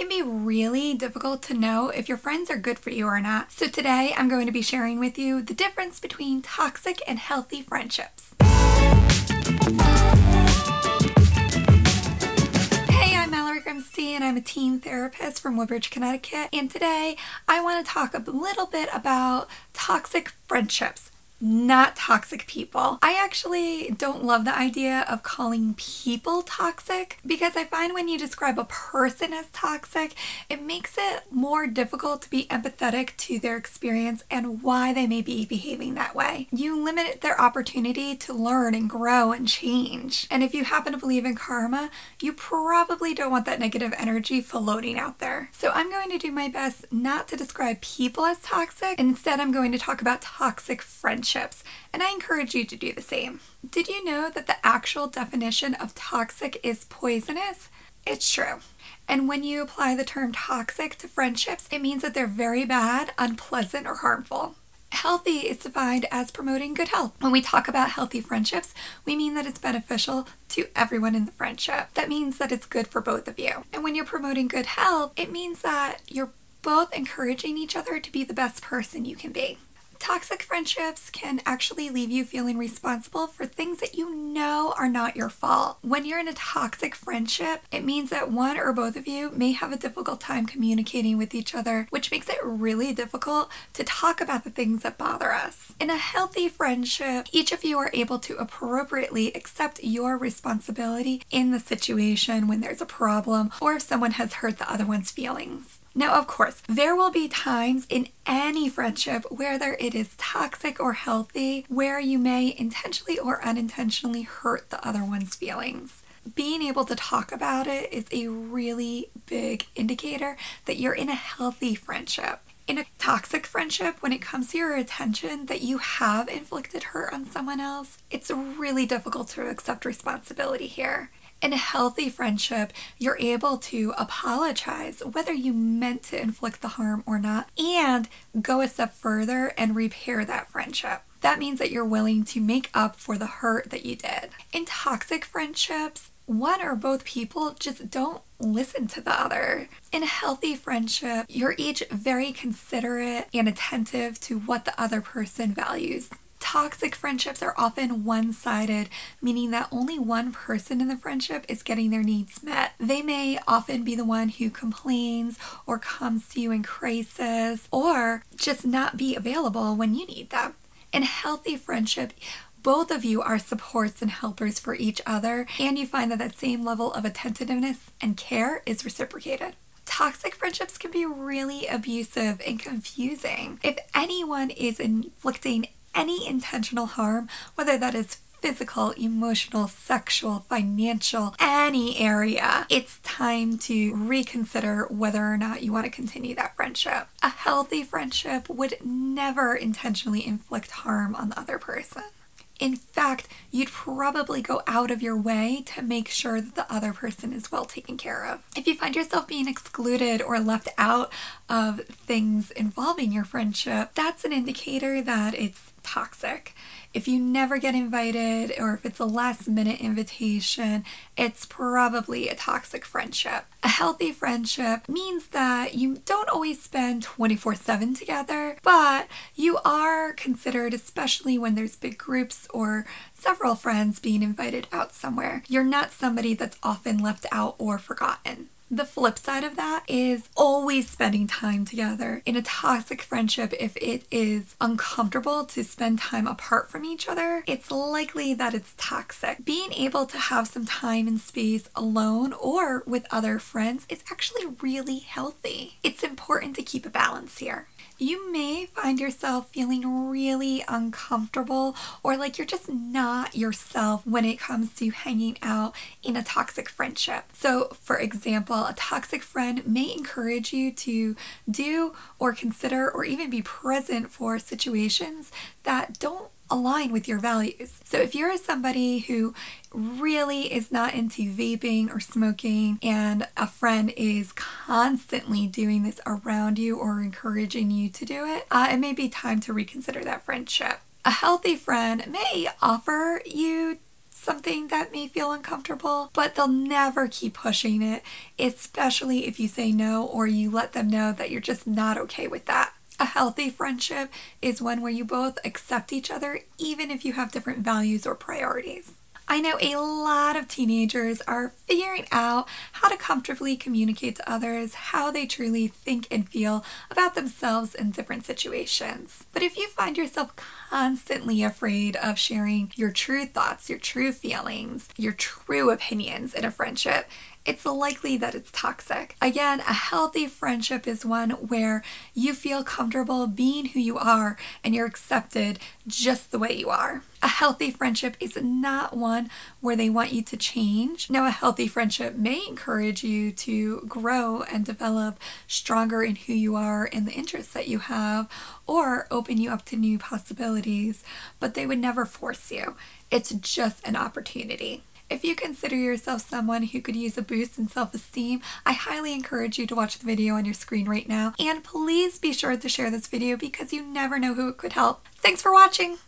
can be really difficult to know if your friends are good for you or not. So today I'm going to be sharing with you the difference between toxic and healthy friendships. Hey, I'm Mallory Grimste and I'm a teen therapist from Woodbridge, Connecticut. And today I want to talk a little bit about toxic friendships not toxic people. I actually don't love the idea of calling people toxic because I find when you describe a person as toxic, it makes it more difficult to be empathetic to their experience and why they may be behaving that way. You limit their opportunity to learn and grow and change. And if you happen to believe in karma, you probably don't want that negative energy floating out there. So I'm going to do my best not to describe people as toxic, instead I'm going to talk about toxic friendships and I encourage you to do the same. Did you know that the actual definition of toxic is poisonous? It's true. And when you apply the term toxic to friendships, it means that they're very bad, unpleasant, or harmful. Healthy is defined as promoting good health. When we talk about healthy friendships, we mean that it's beneficial to everyone in the friendship. That means that it's good for both of you. And when you're promoting good health, it means that you're both encouraging each other to be the best person you can be. Toxic friendships can actually leave you feeling responsible for things that you know are not your fault. When you're in a toxic friendship, it means that one or both of you may have a difficult time communicating with each other, which makes it really difficult to talk about the things that bother us. In a healthy friendship, each of you are able to appropriately accept your responsibility in the situation when there's a problem or if someone has hurt the other one's feelings. Now, of course, there will be times in any friendship, whether it is toxic or healthy, where you may intentionally or unintentionally hurt the other one's feelings. Being able to talk about it is a really big indicator that you're in a healthy friendship. In a toxic friendship, when it comes to your attention that you have inflicted hurt on someone else, it's really difficult to accept responsibility here in a healthy friendship, you're able to apologize whether you meant to inflict the harm or not and go a step further and repair that friendship. That means that you're willing to make up for the hurt that you did. In toxic friendships, one or both people just don't listen to the other. In a healthy friendship, you're each very considerate and attentive to what the other person values. Toxic friendships are often one sided, meaning that only one person in the friendship is getting their needs met. They may often be the one who complains or comes to you in crisis or just not be available when you need them. In healthy friendship, both of you are supports and helpers for each other, and you find that that same level of attentiveness and care is reciprocated toxic friendships can be really abusive and confusing. If anyone is inflicting any intentional harm, whether that is physical, emotional, sexual, financial, any area, it's time to reconsider whether or not you want to continue that friendship. A healthy friendship would never intentionally inflict harm on the other person. In fact, you'd probably go out of your way to make sure that the other person is well taken care of. If you find yourself being excluded or left out of things involving your friendship, that's an indicator that it's toxic. If you never get invited or if it's a last minute invitation, it's probably a toxic friendship. A healthy friendship means that you don't always spend 24 7 together, but you are considered, especially when there's big groups or several friends being invited out somewhere. You're not somebody that's often left out or forgotten. The flip side of that is always spending time together. In a toxic friendship, if it is uncomfortable to spend time apart from each other, it's likely that it's toxic. Being able to have some time and space alone or with other friends is actually really healthy. It's important to keep a balance here you may find yourself feeling really uncomfortable or like you're just not yourself when it comes to hanging out in a toxic friendship. So, for example, a toxic friend may encourage you to do or consider or even be present for situations that don't align with your values. So if you're somebody who really is not into vaping or smoking and a friend is constantly doing this around you or encouraging you to do it, uh, it may be time to reconsider that friendship. A healthy friend may offer you something that may feel uncomfortable, but they'll never keep pushing it, especially if you say no or you let them know that you're just not okay with that. A healthy friendship is one where you both accept each other, even if you have different values or priorities. I know a lot of teenagers are figuring out how to comfortably communicate to others how they truly think and feel about themselves in different situations. But if you find yourself constantly afraid of sharing your true thoughts, your true feelings, your true opinions in a friendship, it's likely that it's toxic. Again, a healthy friendship is one where you feel comfortable being who you are and you're accepted just the way you are. A healthy friendship is not one where they want you to change. Now, a healthy friendship may encourage you to grow and develop stronger in who you are and the interests that you have, or open you up to new possibilities, but they would never force you. It's just an opportunity. If you consider yourself someone who could use a boost in self-esteem, I highly encourage you to watch the video on your screen right now. And please be sure to share this video because you never know who it could help. Thanks for watching!